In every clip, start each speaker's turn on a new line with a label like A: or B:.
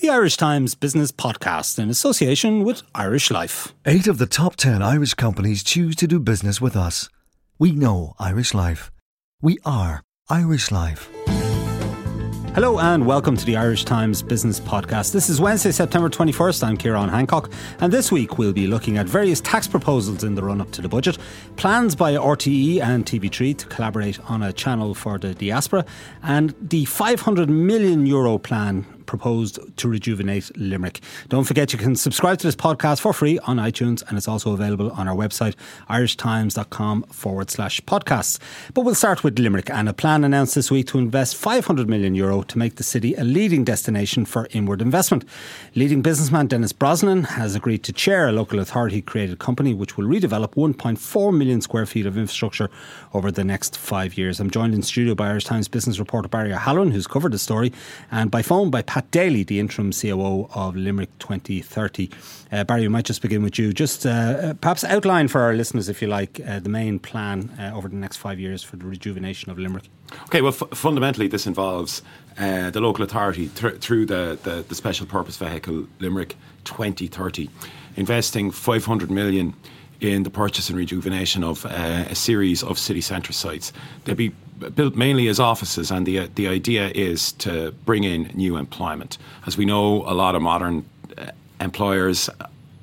A: The Irish Times Business Podcast in association with Irish Life.
B: Eight of the top 10 Irish companies choose to do business with us. We know Irish Life. We are Irish Life.
A: Hello and welcome to the Irish Times Business Podcast. This is Wednesday, September 21st. I'm Kieran Hancock, and this week we'll be looking at various tax proposals in the run up to the budget, plans by RTE and TV3 to collaborate on a channel for the diaspora, and the 500 million euro plan proposed to rejuvenate Limerick. Don't forget you can subscribe to this podcast for free on iTunes and it's also available on our website, irishtimes.com forward slash podcasts. But we'll start with Limerick and a plan announced this week to invest 500 million euro to make the city a leading destination for inward investment. Leading businessman Denis Brosnan has agreed to chair a local authority created company which will redevelop 1.4 million square feet of infrastructure over the next five years. I'm joined in studio by Irish Times business reporter Barry O'Halloran, who's covered the story, and by phone by Pat Daly, the interim COO of Limerick 2030. Uh, Barry, we might just begin with you. Just uh, uh, perhaps outline for our listeners, if you like, uh, the main plan uh, over the next five years for the rejuvenation of Limerick.
C: Okay, well, f- fundamentally, this involves uh, the local authority th- through the, the, the special purpose vehicle Limerick 2030, investing 500 million in the purchase and rejuvenation of uh, a series of city centre sites. They'll be built mainly as offices, and the, the idea is to bring in new employment. As we know, a lot of modern uh, employers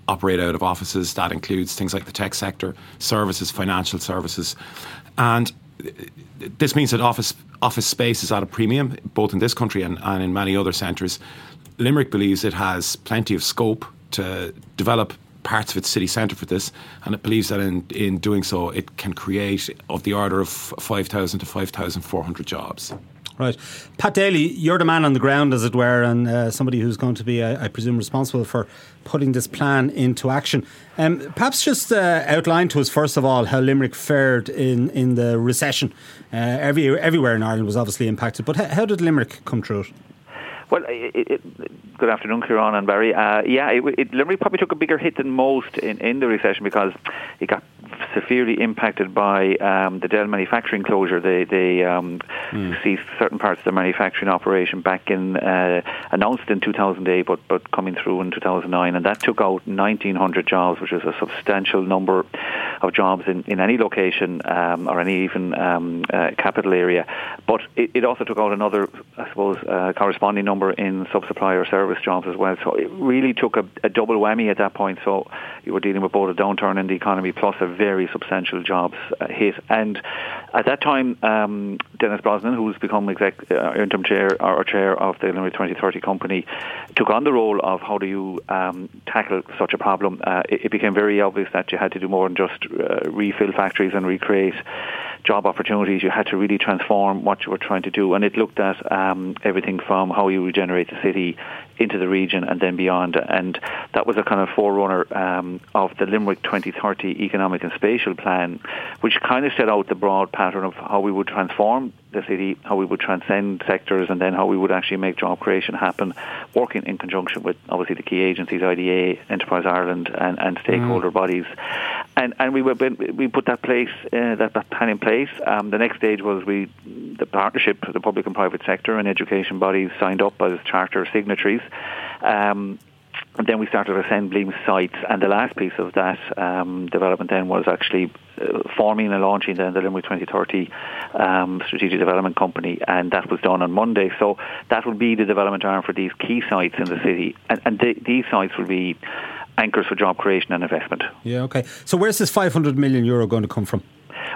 C: operate out of offices. That includes things like the tech sector, services, financial services. And this means that office office space is at a premium, both in this country and, and in many other centres. Limerick believes it has plenty of scope to develop parts of its city centre for this, and it believes that in, in doing so, it can create of the order of 5,000 to 5,400 jobs.
A: Right. Pat Daly, you're the man on the ground, as it were, and uh, somebody who's going to be, I, I, presume, responsible for putting this plan into action. Um, perhaps just uh, outline to us, first of all, how Limerick fared in, in the recession. Uh, every, everywhere in Ireland was obviously impacted, but how, how did Limerick come through it?
D: Well, it, it, good afternoon, Kieran and Barry. Uh, yeah, it, Limerick probably took a bigger hit than most in, in the recession because it got severely impacted by um, the Dell manufacturing closure. They they um, mm. ceased certain parts of the manufacturing operation back in uh, announced in 2008, but but coming through in 2009, and that took out 1,900 jobs, which is a substantial number of jobs in, in any location um, or any even um, uh, capital area. But it, it, also took out another, I suppose, uh, corresponding number in sub-supply or service jobs as well. So it really took a, a double whammy at that point. So you were dealing with both a downturn in the economy plus a very substantial jobs uh, hit. And at that time, um, Denis Brosnan, who's become exec, uh, interim chair or chair of the Limerick 2030 company, took on the role of how do you um, tackle such a problem. Uh, it, it, became very obvious that you had to do more than just uh, refill factories and recreate job opportunities. You had to really transform what you were trying to do, and it looked at um, everything from how you regenerate the city into the region and then beyond. And that was a kind of forerunner um, of the Limerick 2030 Economic and Spatial Plan, which kind of set out the broad pattern of how we would transform the city, how we would transcend sectors, and then how we would actually make job creation happen, working in conjunction with obviously the key agencies, IDA, Enterprise Ireland, and, and stakeholder mm. bodies. And and we were, we put that place uh, that, that plan in place. Um, the next stage was we the partnership, the public and private sector and education bodies signed up as charter signatories. Um, and then we started assembling sites, and the last piece of that um, development then was actually uh, forming and launching the, the Limerick 2030 um, Strategic Development Company, and that was done on Monday. So that will be the development arm for these key sites in the city, and, and th- these sites will be anchors for job creation and investment.
A: Yeah, okay. So where's this 500 million euro going to come from?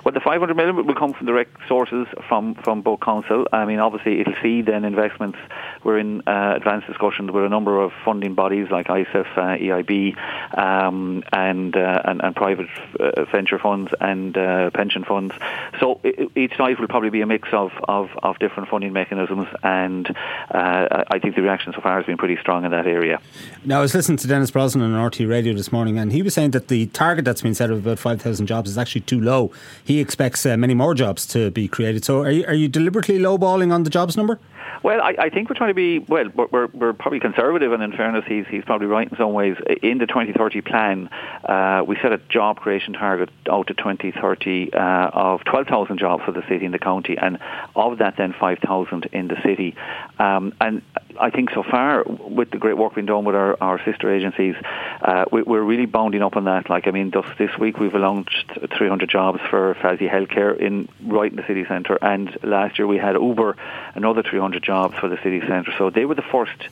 D: Well, the 500 million will come from direct sources from, from both council. I mean, obviously, it'll see then investments. We're in uh, advanced discussions with a number of funding bodies like ISIF, uh, EIB, um, and, uh, and, and private uh, venture funds and uh, pension funds. So it, each site will probably be a mix of, of, of different funding mechanisms, and uh, I think the reaction so far has been pretty strong in that area.
A: Now, I was listening to Denis Brosnan on RTE Radio this morning, and he was saying that the target that's been set of about 5,000 jobs is actually too low he expects uh, many more jobs to be created. So are you, are you deliberately lowballing on the jobs number?
D: Well, I, I, think we're trying to be well. We're, we're probably conservative, and in fairness, he's he's probably right in some ways. In the 2030 plan, uh, we set a job creation target out to 2030 uh, of 12,000 jobs for the city and the county, and of that, then 5,000 in the city. Um, and I think so far, with the great work being done with our, our sister agencies, uh, we, are really bounding up on that. Like, I mean, just this week we've launched 300 jobs for Fazzi Healthcare in right in the city centre, and last year we had over another 300 jobs for the city centre. So they were the first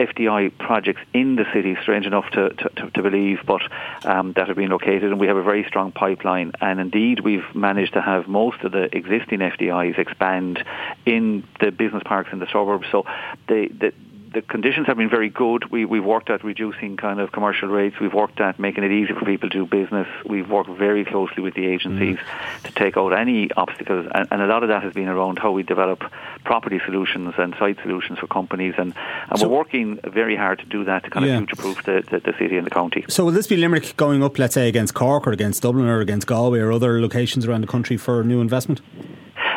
D: FDI projects in the city, strange enough to, to, to believe, but um, that have been located, and we have a very strong pipeline. And indeed, we've managed to have most of the existing FDIs expand in the business parks in the suburbs. So the, the the conditions have been very good. We, we've worked at reducing kind of commercial rates. We've worked at making it easy for people to do business. We've worked very closely with the agencies mm. to take out any obstacles. And, and, a lot of that has been around how we develop property solutions and site solutions for companies. And, and so, we're working very hard to do that to kind yeah. of future-proof the, the, the, city and the county.
A: So will this be Limerick going up, let's say, against Cork or against Dublin or against Galway or other locations around the country for new investment?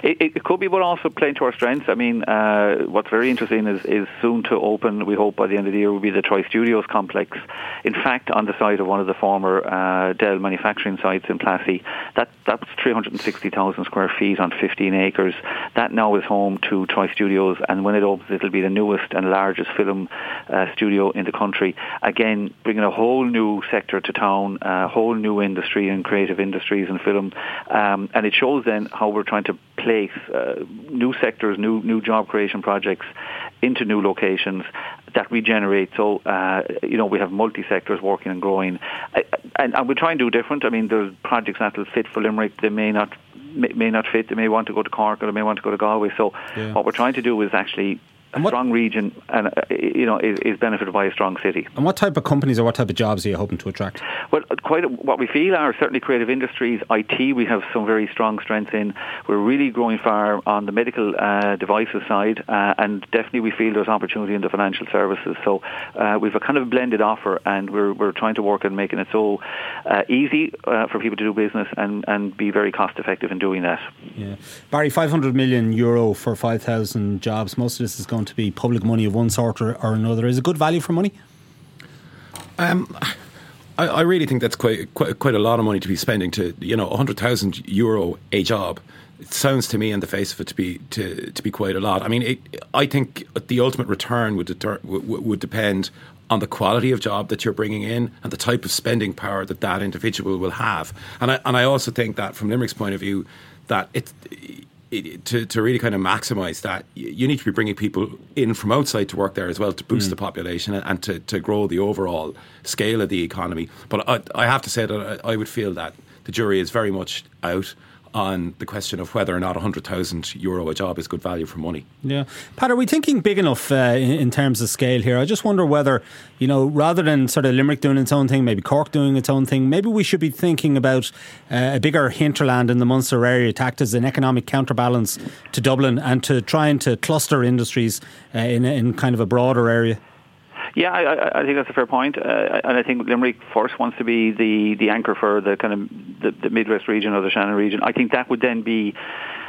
D: It, it, could be, but also playing to our strengths. I mean, uh, what's very interesting is, is soon to open, we hope by the end of the year, will be the Troy Studios complex. In fact, on the site of one of the former uh, Dell manufacturing sites in Plassey, that, that's 360,000 square feet on 15 acres. That now is home to Troy Studios, and when it opens, it'll be the newest and largest film uh, studio in the country. Again, bringing a whole new sector to town, a whole new industry in creative industries and film. Um, and it shows then how we're trying to place uh, new sectors, new new job creation projects into new locations that regenerate. So, uh, you know, we have multi-sectors working and growing. And, and we try and do different. I mean, there's projects that will fit for Limerick. They may not may not fit. They may want to go to Cork or they may want to go to Galway. So yeah. what we're trying to do is actually a what, strong region and uh, you know is, is, benefited by a strong city.
A: And what type of companies or what type of jobs are you hoping to attract?
D: Well, quite a, what we feel are certainly creative industries, IT. We have some very strong strengths in. We're really growing far on the medical uh, devices side, uh, and definitely we feel there's opportunity in the financial services. So uh, we've a kind of blended offer, and we're we're trying to work on making it so uh, easy uh, for people to do business and and be very cost effective in doing that.
A: Yeah, Barry, 500 million euro for 5,000 jobs. Most of this is going to be public money of one sort or, or another. Is it good value for money?
C: Um, I, I, really think that's quite, quite quite a lot of money to be spending to you know hundred thousand euro a job. It sounds to me, in the face of it, to be to, to be quite a lot. I mean, it, I think the ultimate return would deter, would, would depend on the quality of job that you're bringing in and the type of spending power that that individual will have. And I and I also think that from Limerick's point of view, that it to, to really kind of maximise that, you need to be bringing people in from outside to work there as well to boost mm. the population and, and, to, to grow the overall scale of the economy. But I, I have to say that I, I would feel that the jury is very much out on the question of whether or not 100,000 euro a job is good value for money.
A: Yeah. Pat, are we thinking big enough uh, in, in, terms of scale here? I just wonder whether, you know, rather than sort of Limerick doing its own thing, maybe Cork doing its own thing, maybe we should be thinking about uh, a bigger hinterland in the Munster area to act as an economic counterbalance to Dublin and to trying to cluster industries uh, in, in kind of a broader area.
D: Yeah, I, I think that's a fair point, uh, and I think Limerick first wants to be the, the anchor for the kind of the, the Midwest region or the Shannon region. I think that would then be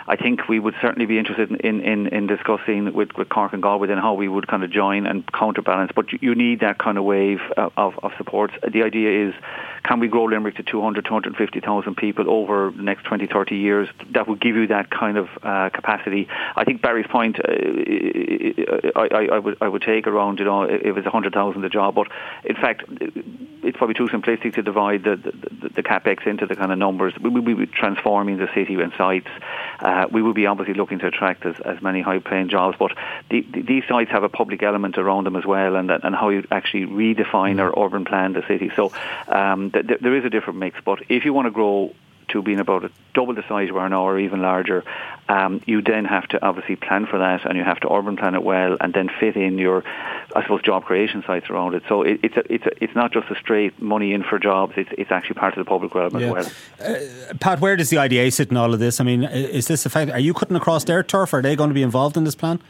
D: I think we would certainly be interested in, in, in discussing with, with Cork and Galway and how we would kind of join and counterbalance. But you need that kind of wave of, of supports. The idea is, can we grow Limerick to 200, 250,000 people over the next 20, 30 years? That would give you that kind of uh, capacity. I think Barry's point, uh, I, I, I, would I would take around, you know, if it's 100,000 a job. But in fact, it's probably too simplistic to divide the, the, the capex into the kind of numbers. We would be transforming the city and sites. Uh, we will be obviously looking to attract as, as many high-paying jobs, but the, the, these sites have a public element around them as well, and and how you actually redefine or urban plan the city. So um, th- th- there is a different mix. But if you want to grow to being about a double the size we are now or even larger, um, you then have to obviously plan for that and you have to urban plan it well and then fit in your, I suppose, job creation sites around it. So it, it's a, it's a, it's not just a straight money in for jobs. It's it's actually part of the public realm yeah. as
A: well. Uh, Pat, where does the IDA sit in all of this? I mean, is this a fact? Are you cutting across their turf? Are they going to be involved in this plan?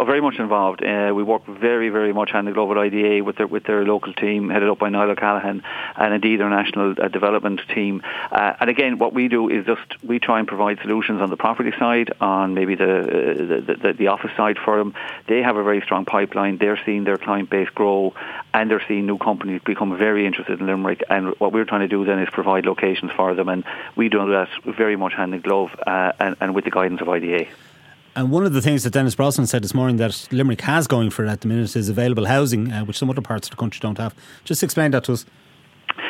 D: Oh, very much involved. Uh, we work very, very much hand in glove with IDA, with their with their local team, headed up by Niall O'Callaghan, and indeed their national uh, development team. Uh, and again, what we do is just we try and provide solutions on the property side, on maybe the, uh, the, the, the office side for them. They have a very strong pipeline. They're seeing their client base grow, and they're seeing new companies become very interested in Limerick. And what we're trying to do then is provide locations for them, and we do that very much hand in glove, uh, and, and with the guidance of IDA.
A: And one of the things that Denis Brosnan said this morning that Limerick has going for it at the minute is available housing, uh, which some other parts of the country don't have. Just explain that to us.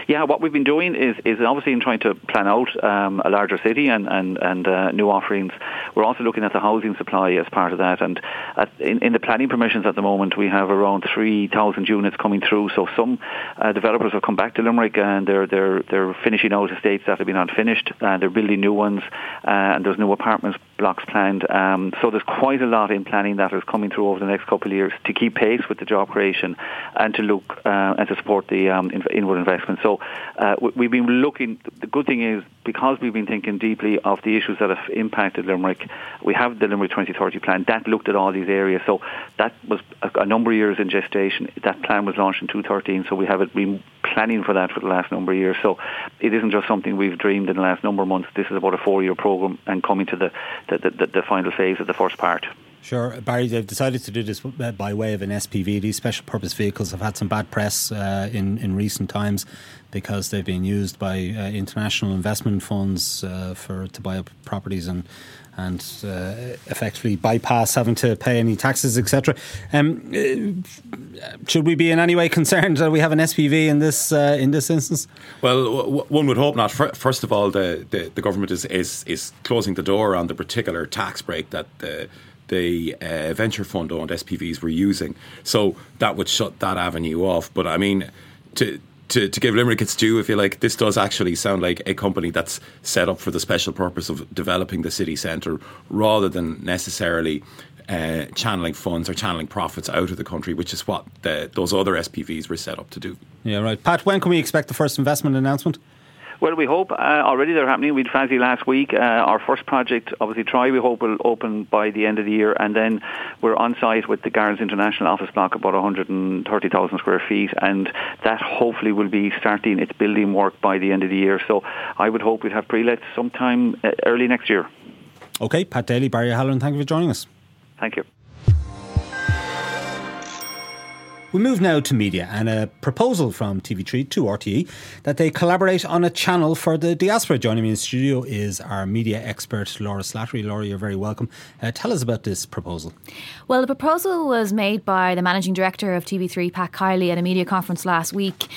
D: Yeah, what we've been doing is, is obviously in trying to plan out um, a larger city and and and uh, new offerings. We're also looking at the housing supply as part of that. And at, in, in the planning permissions at the moment, we have around three thousand units coming through. So some uh, developers have come back to Limerick and they're they're they're finishing out estates that have been unfinished. Uh, they're building new ones, uh, and there's new apartments blocks planned. Um, so there's quite a lot in planning that is coming through over the next couple of years to keep pace with the job creation and to look uh, and to support the um, inward investment. So uh, we've been looking. The good thing is because we've been thinking deeply of the issues that have impacted Limerick. We have the Limerick 2030 plan that looked at all these areas. So that was a, a number of years in gestation. That plan was launched in 2013. So we have been planning for that for the last number of years. So it isn't just something we've dreamed in the last number of months. This is about a four-year program and coming to the the, the, the final phase of the first part.
A: Sure, Barry. They've decided to do this by way of an SPV. These special purpose vehicles have had some bad press uh, in in recent times because they've been used by uh, international investment funds uh, for to buy up properties and and uh, effectively bypass having to pay any taxes, etc. Um, uh, should we be in any way concerned that we have an SPV in this uh, in this instance?
C: Well, w- one would hope not. First of all, the, the, the, government is, is is closing the door on the particular tax break that the the uh, venture fund owned SPVs were using. So that would shut that avenue off. But I mean, to to, to give Limerick its due, if you like, this does actually sound like a company that's set up for the special purpose of developing the city centre rather than necessarily uh, channeling funds or channeling profits out of the country, which is what the, those other SPVs were set up to do.
A: Yeah, right. Pat, when can we expect the first investment announcement?
D: Well, we hope uh, already they're happening. We had Fazzi last week. Uh, our first project, obviously, Troy, we hope will open by the end of the year, and then we're on site with the Gardens International office block, about 130,000 square feet, and that hopefully will be starting its building work by the end of the year. So I would hope we'd have pre-lets sometime uh, early next year.
A: Okay, Pat Daly, Barry Halloran, thank you for joining us.
D: Thank you.
A: We move now to media and a proposal from TV3 to RTE that they collaborate on a channel for the diaspora. Joining me in the studio is our media expert, Laura Slattery. Laura, you're very welcome. Uh, tell us about this proposal.
E: Well, the proposal was made by the managing director of TV3, Pat Kiely, at a media conference last week.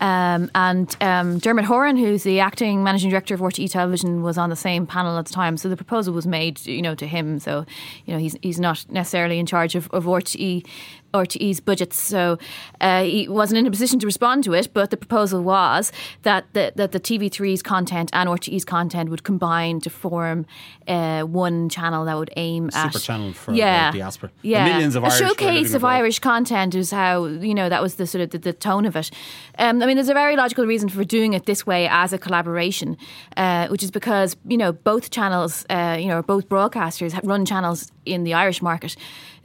E: Um, and um, Dermot Horan, who's the acting managing director of RTE Television, was on the same panel at the time. So the proposal was made, you know, to him. So you know, he's he's not necessarily in charge of, of RTE RTE's budgets, so uh, he wasn't in a position to respond to it. But the proposal was that the, that the TV3's content and RTE's content would combine to form uh, one channel that would aim
A: Super
E: at
A: super channel for yeah, the diaspora.
E: Yeah,
A: the millions of
E: a
A: Irish
E: showcase of
A: abroad.
E: Irish content is how you know that was the sort of the, the tone of it. Um, I mean, there's a very logical reason for doing it this way as a collaboration, uh, which is because you know both channels, uh, you know, both broadcasters have run channels in the Irish market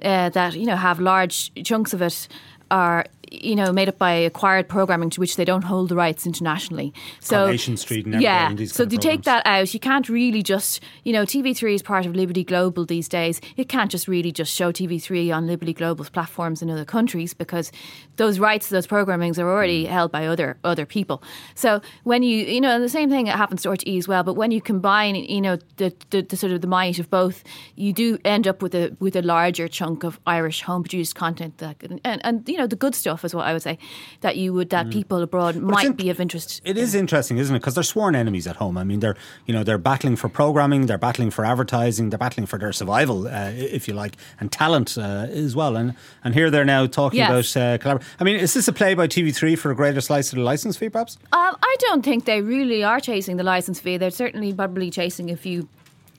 E: uh, that you know have large chunks of it are you know made up by acquired programming to which they don't hold the rights internationally. So
A: Coronation Street and
E: yeah,
A: these
E: so to take that out, you can't really just you know TV3 is part of Liberty Global these days. You can't just really just show TV3 on Liberty Global's platforms in other countries because those rights to those programmings are already hmm. held by other other people. So when you you know and the same thing happens to RTE as well. But when you combine you know the, the, the sort of the might of both, you do end up with a with a larger chunk of Irish home produced content that and, and you know the good stuff is what I would say that you would that people abroad might
A: int-
E: be of interest.
A: It is interesting, isn't it? Because they're sworn enemies at home. I mean, they're you know they're battling for programming, they're battling for advertising, they're battling for their survival, uh, if you like, and talent uh, as well. And and here they're now talking
E: Yes.
A: about uh, collabor- I mean, is this a play by TV3 for a greater slice of the license fee, perhaps?
E: Um, I don't think they really are chasing the license fee. They're certainly probably chasing a few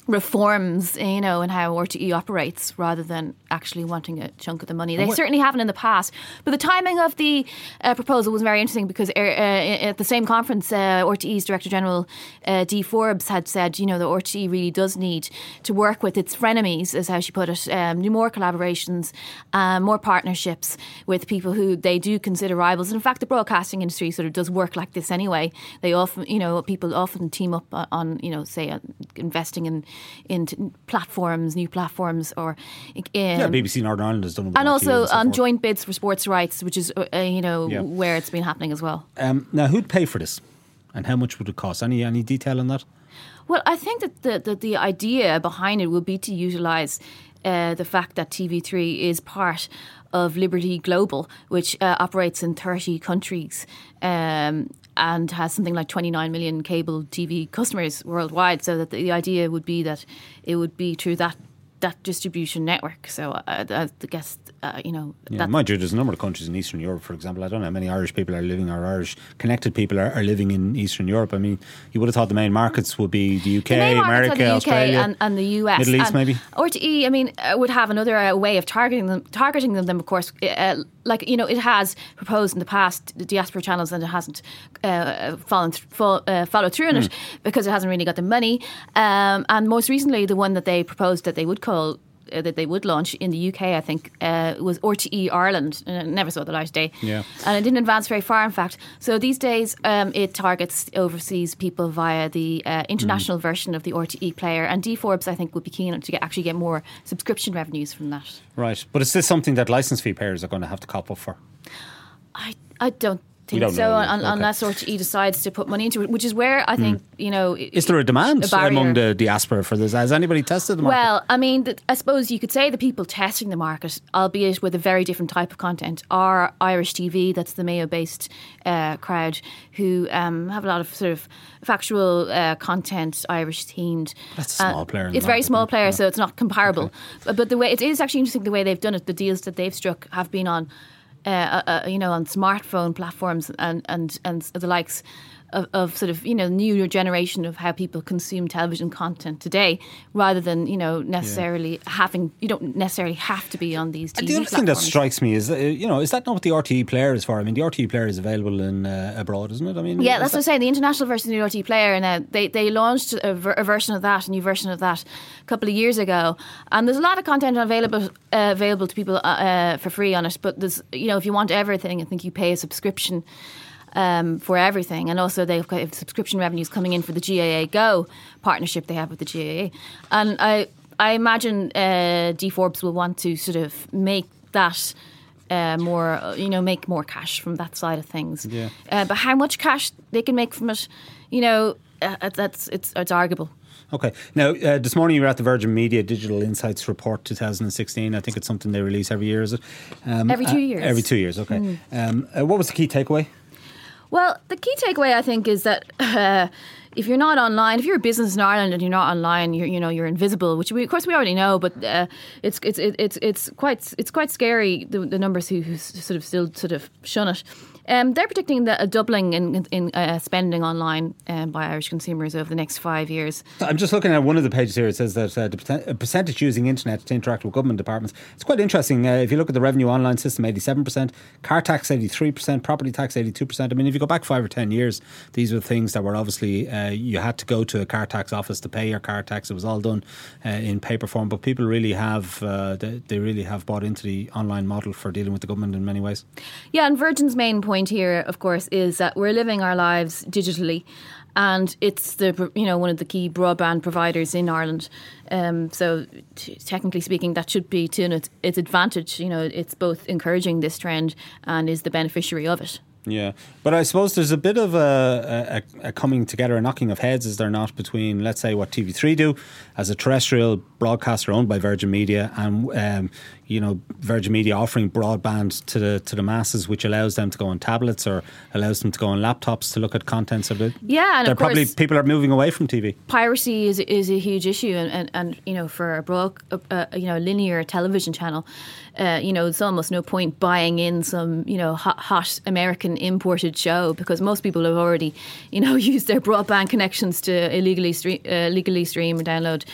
E: reforms, you know, in how RTE operates rather than actually wanting a chunk of the money. They certainly haven't in the past. But the timing of the uh, proposal was very interesting because uh, uh, at the same conference, uh, RTE's Director General uh, Dee Forbes had said, you know, the RTE really does need to work with its frenemies, is how she put it, um, do more collaborations, um, more partnerships with people who they do consider rivals. And in fact, the broadcasting industry sort of does work like this anyway. They often, you know, people often team up on- on, you know, say, uh, investing in into platforms, new platforms, or in,
A: yeah, BBC Northern Ireland has done it.
E: and also
A: so
E: on
A: forth.
E: joint bids for sports rights, which is uh, uh, you know
A: Yeah.
E: where it's been happening as well.
A: Um, now, who'd pay for this, and how much would it cost? Any any detail on that?
E: Well, I think that the the, the idea behind it would be to utilise uh, the fact that TV3 is part of Liberty Global, which uh, operates in 30 countries. Um, and has something like 29 million cable TV customers worldwide. So that the idea would be that it would be through that that distribution network. So uh, I guess uh, you know
A: Yeah, mind you, there's a number of countries in Eastern Europe, for example. I don't know how many Irish people are living or Irish connected people are, are living in Eastern Europe. I mean, you would have thought the main markets would be the UK,
E: The
A: America,
E: the UK
A: Australia,
E: and, and the US,
A: Middle East,
E: and
A: maybe.
E: RTE, I mean, uh, would have another uh, way of targeting them. Targeting them, of course, uh, like you know, it has proposed in the past the diaspora channels, and it hasn't uh, fallen th- fall, uh, followed through on it
A: Hmm.
E: because it hasn't really got the money. Um, and most recently, the one that they proposed that they would Uh, that they would launch in the UK, I think, uh, was RTE Ireland. And it never saw the light of day.
A: Yeah.
E: And it didn't advance very far, in fact. So these days, um, it targets overseas people via the uh, international version of the RTE player. And Dee Forbes, I think, would be keen to get, actually get more subscription revenues from that.
A: Right. But is this something that license fee payers are going to have to cop up for?
E: I, I don't think
A: don't
E: so,
A: know,
E: un-
A: okay.
E: unless RTE decides to put money into it, which is where I think, you know.
A: Is there a demand
E: barrier.
A: among the diaspora for this? Has anybody tested the market?
E: Well, I mean, th- I suppose you could say the people testing the market, albeit with a very different type of content, are Irish TV. That's the Mayo-based uh, crowd who um, have a lot of sort of factual uh, content, Irish themed.
A: That's a small player in
E: It's a very
A: market,
E: small player,
A: Yeah.
E: so it's not comparable. But, but the way it is actually interesting the way they've done it. The deals that they've struck have been on. Uh, uh, uh, you know, on smartphone platforms and and and the likes of, of sort of you know newer generation of how people consume television content today, rather than you know necessarily having you don't necessarily have to be on these. TV
A: And the other thing that strikes me is, uh, you know, is that not what the RTE player is for? I mean, the RTE player is available in uh, abroad, isn't it? I mean,
E: Yeah, that's what I'm saying. The international version of the RTE player, now they they launched a, ver- a version of that, a new version of that, a couple of years ago, and there's a lot of content available uh, available to people uh, uh, for free on it. But there's you know if you want everything, I think you pay a subscription. Um, for everything, and also they've got subscription revenues coming in for the GAA Go partnership they have with the GAA, and I I imagine uh, Dee Forbes will want to sort of make that uh, more, uh, you know, make more cash from that side of things.
A: Yeah.
E: Uh, but how much cash they can make from it, you know, uh, that's it's it's arguable.
A: Okay. Now, uh, this morning you were at the Virgin Media Digital Insights Report 2016. I think it's something they release every year, is it? Um,
E: Every two
A: uh,
E: years.
A: Every two years, okay. Um, uh, what was the key takeaway?
E: Well, the key takeaway I think is that uh, if you're not online, if you're a business in Ireland and you're not online, you're you know you're invisible, which we, of course we already know, but uh, it's it's it's it's quite it's quite scary the, the numbers who, who sort of still sort of shun it. Um, they're predicting a doubling in, in uh, spending online um, by Irish consumers over the next five years.
A: I'm just looking at one of the pages here. It says that uh, the percentage using internet to interact with government departments. It's quite interesting. Uh, if you look at the revenue online system, 87%, car tax 83%, property tax 82%. I mean, if you go back five or ten years, these were things that were obviously uh, you had to go to a car tax office to pay your car tax. It was all done uh, in paper form. But people really have uh, they, they really have bought into the online model for dealing with the government in many ways.
E: Yeah, and Virgin's main point here, of course, is that we're living our lives digitally and it's the you know one of the key broadband providers in Ireland. Um, so t- technically speaking, that should be to its, its advantage. You know, it's both encouraging this trend and is the beneficiary of it.
A: Yeah, but I suppose there's a bit of a, a, a, coming together, a knocking of heads, is there not, between let's say what TV3 do as a terrestrial broadcaster owned by Virgin Media, and um, you know Virgin Media offering broadband to the to the masses, which allows them to go on tablets or allows them to go on laptops to look at content. So
E: yeah, and
A: of probably people are moving away from TV.
E: Piracy is is a huge issue, and and, and you know for a broad, uh, you know linear television channel, uh, you know it's almost no point buying in some you know hot, hot American imported show because most people have already you know used their broadband connections to illegally stream, uh, legally stream or download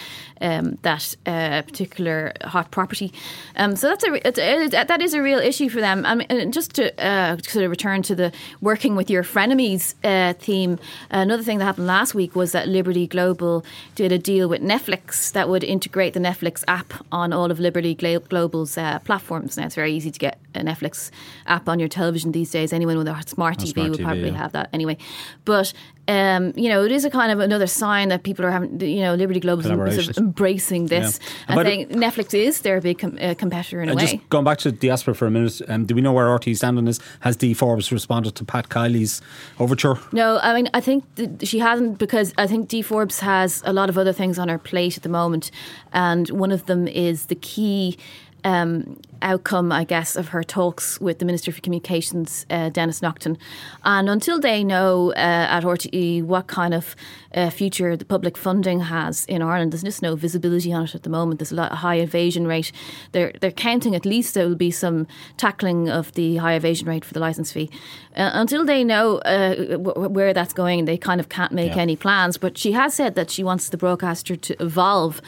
E: um, that uh, particular hot property. Um, so that's a, it's, that is a real issue for them. I mean, just to uh, sort of return to the working with your frenemies uh, theme, another thing that happened last week was that Liberty Global did a deal with Netflix that would integrate the Netflix app on all of Liberty Global's uh, platforms. Now it's very easy to get Netflix app on your television these days. Anyone with a smart TV smart would probably yeah. have that anyway. But um, you know, it is a kind of another sign that people are having, you know, Liberty Global is embracing this. Yeah. I think Netflix is their big com- uh, competitor in a way.
A: Just going back to diaspora for a minute, um, do we know where RTE stand on this? Has Dee Forbes responded to Pat Kiely's overture?
E: No, I mean, I think she hasn't because I think Dee Forbes has a lot of other things on her plate at the moment, and one of them is the key um, outcome, I guess, of her talks with the Minister for Communications, uh, Denis Naughten. And until they know uh, at RTE what kind of uh, future the public funding has in Ireland, there's just no visibility on it at the moment. There's a lot, a high evasion rate. They're they're counting at least there will be some tackling of the high evasion rate for the license fee. Uh, until they know uh, w- where that's going, they kind of can't make yeah. any plans. But she has said that she wants the broadcaster to evolve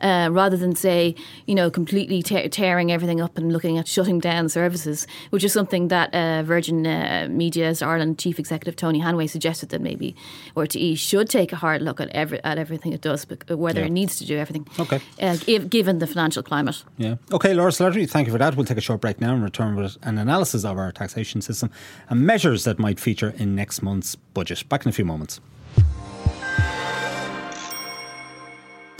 E: uh, rather than say, you know, completely te- tearing everything up and looking at shutting down services, which is something that uh, Virgin uh, Media's Ireland chief executive Tony Hanway suggested that maybe RTE should take a hard look at every at everything it does, whether yeah. it needs to do everything.
A: Okay.
E: Uh, given the financial climate.
A: Yeah. Okay, Laura Slattery, thank you for that. We'll take a short break now and return with an analysis of our taxation system and measures that might feature in next month's budget. Back in a few moments.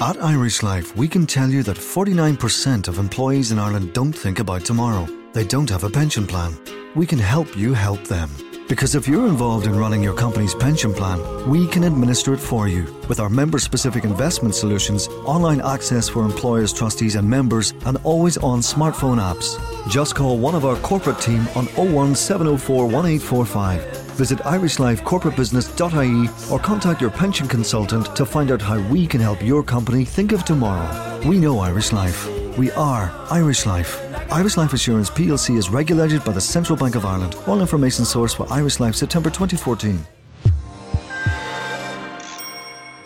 B: At Irish Life, we can tell you that 49% of employees in Ireland don't think about tomorrow. They don't have a pension plan. We can help you help them. Because if you're involved in running your company's pension plan, we can administer it for you with our member specific investment solutions, online access for employers, trustees, and members, and always on smartphone apps. Just call one of our corporate team on 01704 1845 Visit irishlifecorporatebusiness.ie or contact your pension consultant to find out how we can help your company think of tomorrow. We know Irish Life. We are Irish Life. Irish Life Assurance plc is regulated by the Central Bank of Ireland. All information sourced for Irish Life September 2014.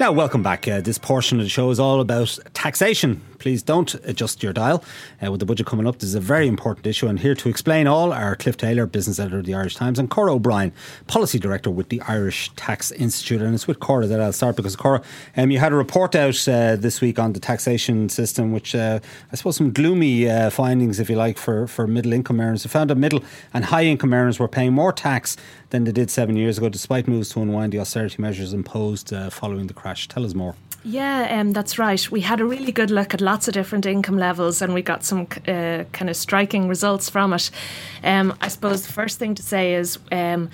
A: Now, welcome back. Uh, this portion of the show is all about taxation. Please don't adjust your dial. Uh, with the budget coming up, this is a very important issue. And here to explain all are Cliff Taylor, business editor of the Irish Times, and Cora O'Brien, policy director with the Irish Tax Institute. And it's with Cora that I'll start because, Cora, um, you had a report out uh, this week on the taxation system, which uh, I suppose some gloomy uh, findings, if you like, for, for middle income earners. It found that middle and high income earners were paying more tax than they did seven years ago, despite moves to unwind the austerity measures imposed uh, following the crash. Tell us more.
F: Yeah, um, that's right. We had a really good look at lots of different income levels and we got some uh, kind of striking results from it. Um, I suppose the first thing to say is um,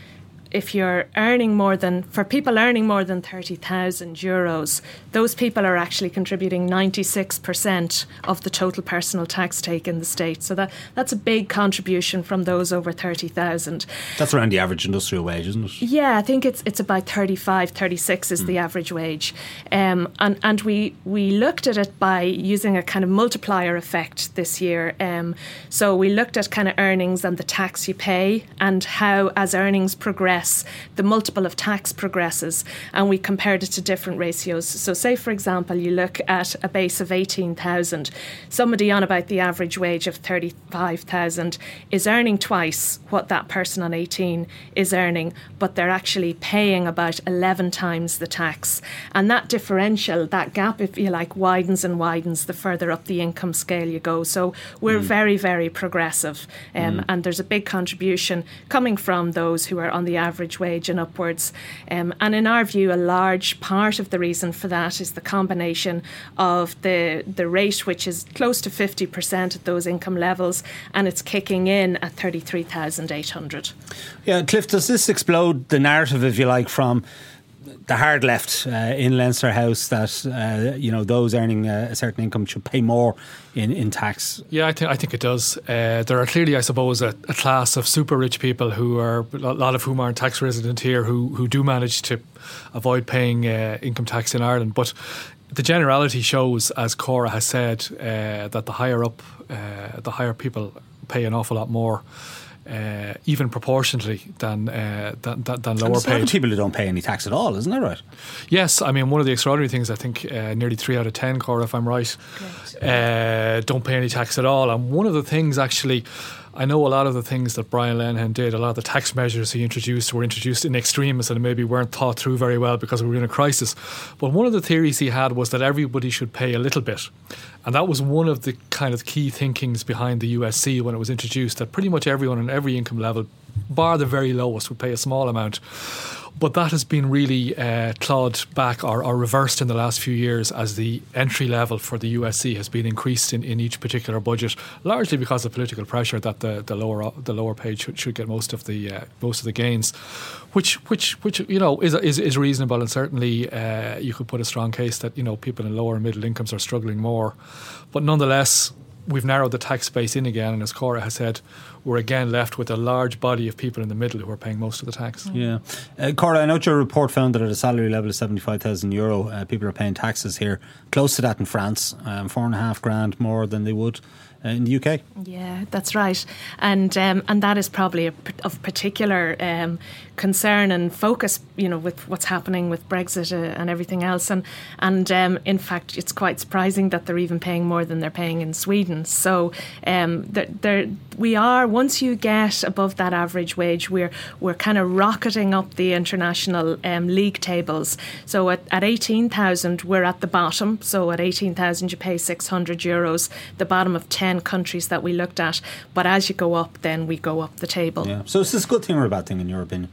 F: if you're earning more than for people earning more than 30,000 euros those people are actually contributing 96% of the total personal tax take in the state. So that that's a big contribution from those over 30,000
A: that's around the average industrial wage isn't it?
F: Yeah i think it's it's about 35 36 is mm. the average wage. Um, and and we we looked at it by using a kind of multiplier effect this year. Um, so we looked at kind of earnings and the tax you pay and how as earnings progress progress, the multiple of tax progresses, and we compared it to different ratios. So, say for example, you look at a base of 18,000, somebody on about the average wage of 35,000 is earning twice what that person on 18 is earning, but they're actually paying about 11 times the tax. And that differential, that gap, if you like, widens and widens the further up the income scale you go. So, we're mm. very, very progressive, um, mm. and there's a big contribution coming from those who are on the average wage and upwards. Um, and in our view, a large part of the reason for that is the combination of the, the rate, which is close to 50% at those income levels, and it's kicking in at 33,800.
A: Yeah, Cliff, does this explode the narrative, if you like, from the hard left uh, in Leinster House that uh, you know those earning a certain income should pay more in, in tax.
G: Yeah, I think I think it does. Uh, there are clearly, I suppose, a, a, class of super rich people who are a lot of whom aren't tax resident here who who do manage to avoid paying uh, income tax in Ireland, but. The generality shows, as Cora has said, uh, that the higher up, uh, the higher people pay an awful lot more uh, even proportionately than, uh, than, than, than lower paid.
A: people who don't pay any tax at all, isn't that right?
G: Yes, I mean one of the extraordinary things I think uh, nearly three out of ten, Cora, if I'm right, uh, don't pay any tax at all. And one of the things actually. I know a lot of the things that Brian Lenihan did, a lot of the tax measures he introduced were introduced in extremis and maybe weren't thought through very well because we were in a crisis. But one of the theories he had was that everybody should pay a little bit. And that was one of the kind of key thinkings behind the USC when it was introduced that pretty much everyone on every income level, bar the very lowest, would pay a small amount. But that has been really uh, clawed back or, or, reversed in the last few years as the entry level for the USC has been increased in, in each particular budget, largely because of political pressure that the, the lower the lower paid should, should get most of the uh, most of the gains, which which which you know is is, is reasonable and certainly uh, you could put a strong case that you know people in lower and middle incomes are struggling more, but nonetheless we've narrowed the tax base in again, and as Cora has said, we're again left with a large body of people in the middle who are paying most of the tax.
A: Yeah, uh, Cora, I know your report found that at a salary level of seventy-five thousand euro, uh, people are paying taxes here close to that in France, um, four and a half grand more than they would in the UK.
F: Yeah, that's right, and um, and that is probably a, of particular um, concern and focus, you know, with what's happening with Brexit uh, and everything else, and and um, in fact, it's quite surprising that they're even paying more than they're paying in Sweden. So, um, there we are once you get above that average wage, we're we're kind of rocketing up the international um, league tables. So at, at eighteen thousand, we're at the bottom. So at eighteen thousand, you pay six hundred euros. The bottom of ten 10 countries that we looked at. But as you go up, then we go up the table.
A: Yeah. So is this a good thing or a bad thing, in your opinion?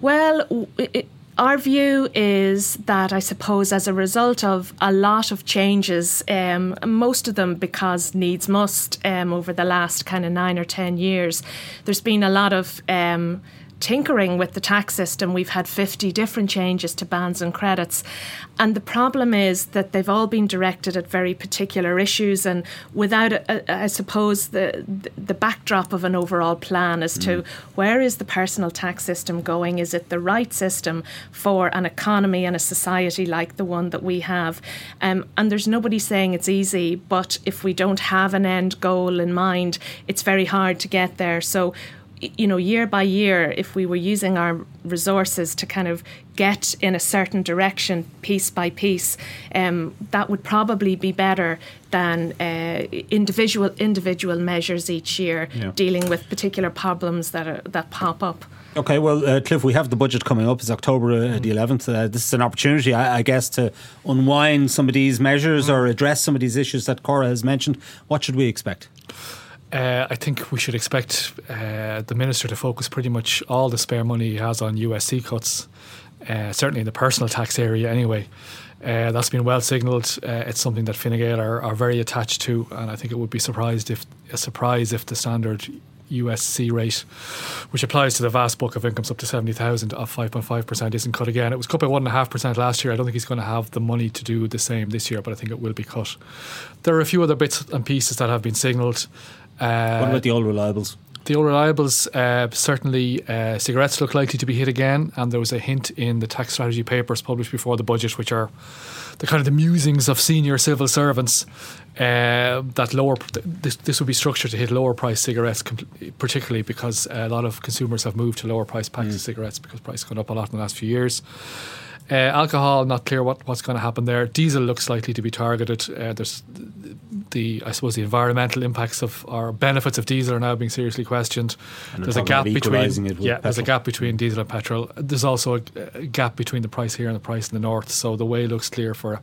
F: Well, it, our view is that I suppose as a result of a lot of changes, um, most of them because needs must um, over the last kind of nine or ten years, there's been a lot of um, tinkering with the tax system. We've had 50 different changes to bands and credits. And the problem is that they've all been directed at very particular issues and without, I suppose, the, the backdrop of an overall plan as mm. to where is the personal tax system going? Is it the right system for an economy and a society like the one that we have? Um, and there's nobody saying it's easy, but if we don't have an end goal in mind, it's very hard to get there. So you know, year by year, if we were using our resources to kind of get in a certain direction piece by piece, um, that would probably be better than uh, individual individual measures each year yeah. dealing with particular problems that are, that pop up.
A: Okay, well, uh, Cliff, we have the budget coming up. It's October uh, the 11th. Uh, this is an opportunity, I, I, guess, to unwind some of these measures or address some of these issues that Cora has mentioned. What should we expect?
G: Uh, I think we should expect uh, the minister to focus pretty much all the spare money he has on USC cuts, uh, certainly in the personal tax area anyway. Uh, that's been well signalled. Uh, it's something that Fine Gael are, are very attached to, and I think it would be surprised if a surprise if the standard USC rate, which applies to the vast bulk of incomes up to 70,000 of 5.5% isn't cut again. It was cut by 1.5% last year. I don't think he's going to have the money to do the same this year, but I think it will be cut. There are a few other bits and pieces that have been signalled.
A: Uh, what about the old reliables?
G: The old reliables, uh, certainly uh, cigarettes look likely to be hit again, and there was a hint in the tax strategy papers published before the budget, which are the kind of the musings of senior civil servants uh, that lower this, this would be structured to hit lower price cigarettes, particularly because a lot of consumers have moved to lower price packs mm. of cigarettes because price has gone up a lot in the last few years. Uh, alcohol, not clear what, what's going to happen there. Diesel looks likely to be targeted. Uh, there's the, I suppose, the environmental impacts of or benefits of diesel are now being seriously questioned.
A: There's a gap between yeah,
G: there's a gap between diesel and petrol. There's also a, a, gap between the price here and the price in the north. So the way looks clear for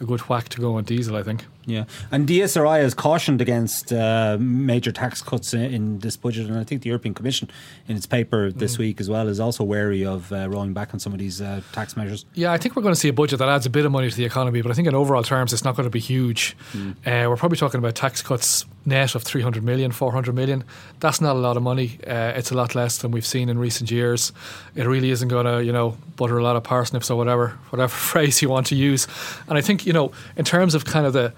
G: a good whack to go on diesel, I think.
A: Yeah, and ESRI has cautioned against uh, major tax cuts in, in, this budget, and I think the European Commission, in its paper this mm. week as well, is also wary of uh, rolling back on some of these uh, tax measures.
G: Yeah, I think we're going to see a budget that adds a bit of money to the economy, but I think in overall terms, it's not going to be huge. Mm. we're probably talking about tax cuts net of 300 million, 400 million. That's not a lot of money. Uh, it's a lot less than we've seen in recent years. It really isn't going to, you know, butter a lot of parsnips or whatever, whatever phrase you want to use. And I think, you know, in terms of kind of the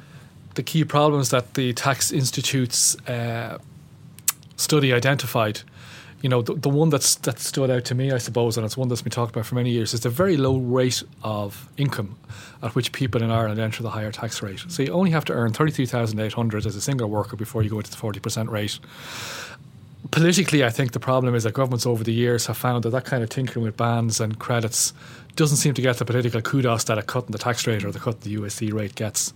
G: the key problems that the tax institutes uh, study identified. You know, the, the one that's that stood out to me, I suppose, and it's one that's been talked about for many years, is the very low rate of income at which people in Ireland enter the higher tax rate. So you only have to earn thirty three thousand eight hundred as a single worker before you go into the forty percent rate. Politically, I think the problem is that governments over the years have found that that kind of tinkering with bands and credits doesn't seem to get the political kudos that a cut in the tax rate or the cut in the USC rate gets.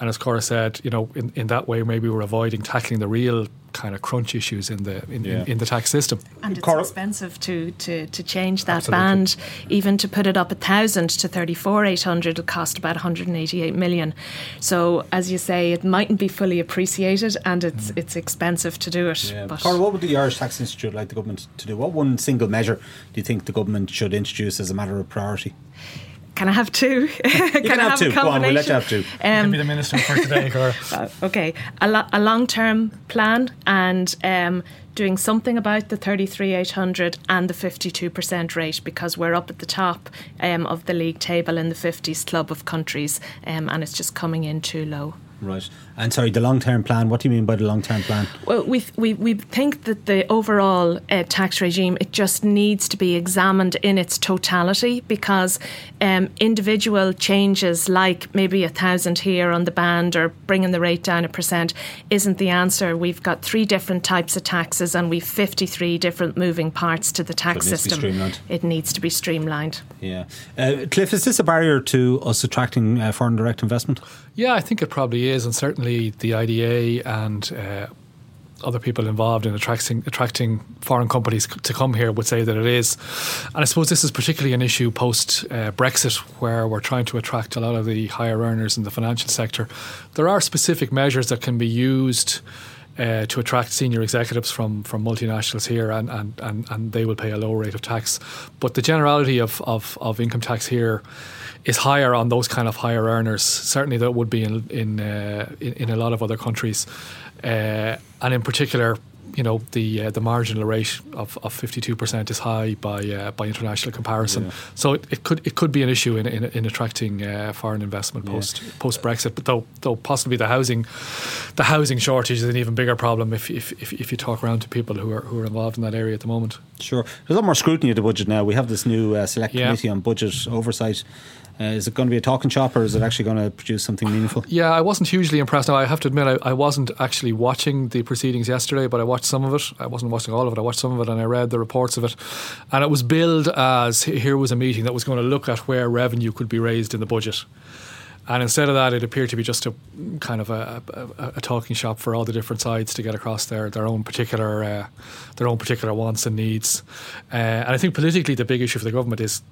G: And as Cora said, you know, in, in that way, maybe we're avoiding tackling the real kind of crunch issues in the in, yeah. in, in, the tax system.
F: And it's Cora. expensive to, to, to change that Absolutely. band. Even to put it up a thousand to thirty four eight hundred, it'll cost about one hundred and eighty eight million. So as you say, it mightn't be fully appreciated, and it's mm. it's expensive to do it.
A: Yeah. But Cora, what would the Irish Tax Institute like the government to do? What one single measure do you think the government should introduce as a matter of priority?
F: Can I have two?
A: can, can I have, two? Go on, we'll let you have two.
G: Um, be the minister for today,
F: uh, okay, a, lo- a long-term plan and um, doing something about the 33,800 and the 52% rate because we're up at the top um, of the league table in the 50s club of countries um, and it's just coming in too low.
A: Right. And sorry, the long term plan. What do you mean by the long term plan?
F: Well, we we we think that the overall uh, tax regime it just needs to be examined in its totality because um, individual changes like maybe a thousand here on the band or bringing the rate down a percent isn't the answer. We've got three different types of taxes and we've fifty three different moving parts to the tax
A: so
F: it system. It needs to be streamlined.
A: Yeah, uh, Cliff, is this a barrier to us attracting uh, foreign direct investment?
G: Yeah, I think it probably is, and certainly the IDA and uh, other people involved in attracting attracting foreign companies to come here would say that it is. And I suppose this is particularly an issue post uh, Brexit, where we're trying to attract a lot of the higher earners in the financial sector. There are specific measures that can be used. Uh, to attract senior executives from, from multinationals here, and, and, and, and they will pay a lower rate of tax. But the generality of, of, of income tax here is higher on those kind of higher earners. Certainly, that would be in in uh, in, in, a lot of other countries, uh, and in particular, you know, the uh, the marginal rate of, of 52% is high by uh, by international comparison. Yeah. So it, it, could it could be an issue in in, in attracting uh, foreign investment post yeah. post Brexit. But though though possibly the housing the housing shortage is an even bigger problem if if, if, if you talk around to people who are who are involved in that area at the moment.
A: Sure, there's a lot more scrutiny of the budget now. We have this new uh, select yeah. committee on budget oversight. Uh, is it going to be a talking shop or is it actually going to produce something meaningful?
G: Yeah, I wasn't hugely impressed. Now, I have to admit, I, I, wasn't actually watching the proceedings yesterday, but I watched some of it. I wasn't watching all of it. I watched some of it and I read the reports of it. And it was billed as here was a meeting that was going to look at where revenue could be raised in the budget. And instead of that, it appeared to be just a kind of a, a, a talking shop for all the different sides to get across their their own particular uh, their own particular wants and needs. Uh, and I think politically, the big issue for the government is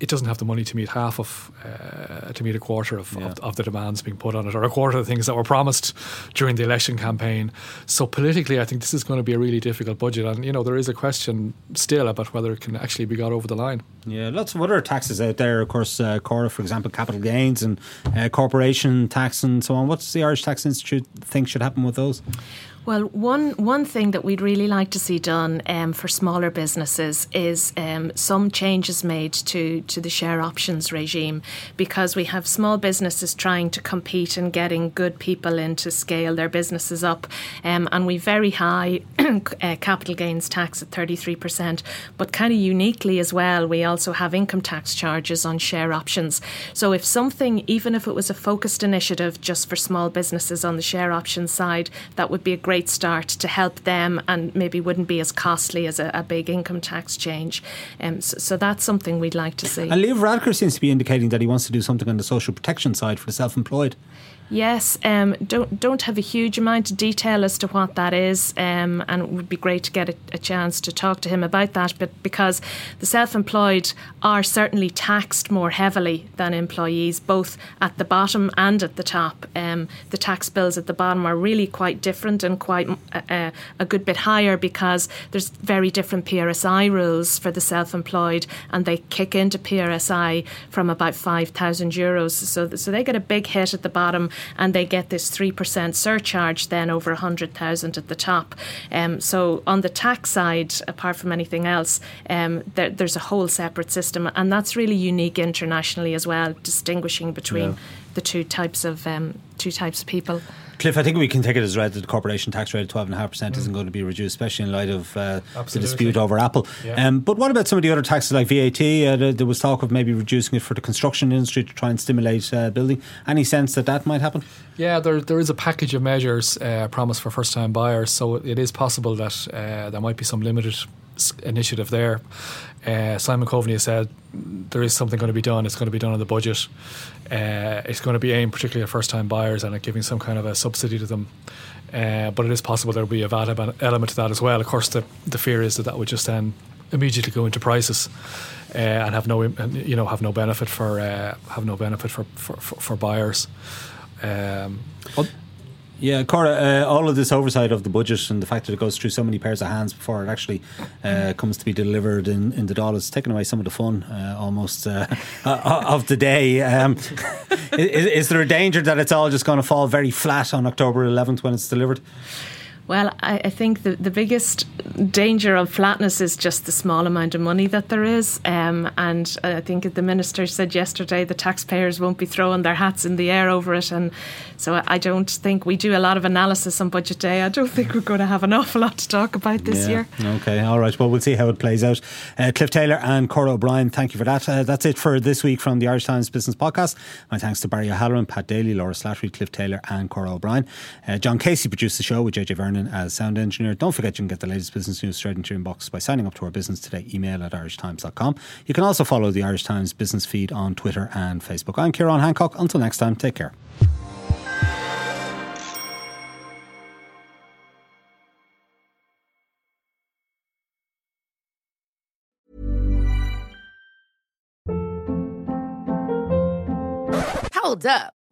G: it doesn't have the money to meet half of, uh, to meet a quarter of, yeah. of, of, the demands being put on it, or a quarter of the things that were promised during the election campaign. So politically, I think this is going to be a really difficult budget, and you know there is a question still about whether it can actually be got over the line.
A: Yeah, lots of other taxes out there. Of course, uh, Cora, for example, capital gains and uh, corporation tax and so on. What's the Irish Tax Institute think should happen with those?
F: Well, one one thing that we'd really like to see done um, for smaller businesses is um, some changes made to to the share options regime because we have small businesses trying to compete and getting good people in to scale their businesses up, um, and we very high uh, capital gains tax at thirty three percent, but kind of uniquely as well, we also have income tax charges on share options. So if something, even if it was a focused initiative just for small businesses on the share options side, that would be a great great start to help them and maybe wouldn't be as costly as a, a big income tax change. Um, so, so, that's something we'd like to see.
A: And Leo Varadkar seems to be indicating that he wants to do something on the social protection side for the self employed.
F: Yes, um, don't don't have a huge amount of detail as to what that is, um, and it would be great to get a, a, chance to talk to him about that. But because the self-employed are certainly taxed more heavily than employees, both at the bottom and at the top. Um, the tax bills at the bottom are really quite different and quite uh, uh a good bit higher because there's very different PRSI rules for the self-employed, and they kick into PRSI from about five thousand euros. So so they get a big hit at the bottom and they get this 3% surcharge then over 100,000 at the top. Um, so on the tax side, apart from anything else, um, there, there's a whole separate system, and that's really unique internationally as well, distinguishing between yeah. the two types of um, two types of people.
A: Cliff, I think we can take it as read that the corporation tax rate of 12.5% mm. isn't going to be reduced, especially in light of uh, the dispute over Apple. Yeah. Um, but what about some of the other taxes like VAT? Uh, there was talk of maybe reducing it for the construction industry to try and stimulate uh, building. Any sense that that might happen?
G: Yeah, there, there is a package of measures uh, promised for first time buyers, so it is possible that uh, there might be some limited initiative there. Uh, Simon Coveney has said there is something going to be done. It's going to be done on the budget. Uh, it's going to be aimed particularly at first time buyers and at giving some kind of a subsidy to them. Uh, but it is possible there will be a VAT element to that as well. Of course, the, the fear is that that would just then immediately go into prices uh, and have no you know have no benefit for uh, have no benefit for for, for, for buyers. Um,
A: yeah, Cora, uh, all of this oversight of the budget and the fact that it goes through so many pairs of hands before it actually uh, comes to be delivered in, in the dollars, taking away some of the fun uh, almost uh, of the day. Um, is, is there a danger that it's all just going to fall very flat on October 11th when it's delivered?
F: Well, I, I, think the, the biggest danger of flatness is just the small amount of money that there is. Um, and I think the minister said yesterday the taxpayers won't be throwing their hats in the air over it. And so I don't think we do a lot of analysis on budget day. I don't think we're going to have an awful lot to talk about this yeah.
A: year. Okay, all right. Well, we'll see how it plays out. Uh, Cliff Taylor and Cora O'Brien, thank you for that. Uh, that's it for this week from the Irish Times Business Podcast. My thanks to Barry O'Halloran, Pat Daly, Laura Slattery, Cliff Taylor, and Cora O'Brien. Uh, John Casey produced the show with JJ Vernon as sound engineer. Don't forget you can get the latest business news straight into your inbox by signing up to our Business Today email at irishtimes.com. You can also follow the Irish Times business feed on Twitter and Facebook. I'm Ciarán Hancock. Until next time, take care.
H: Hold up.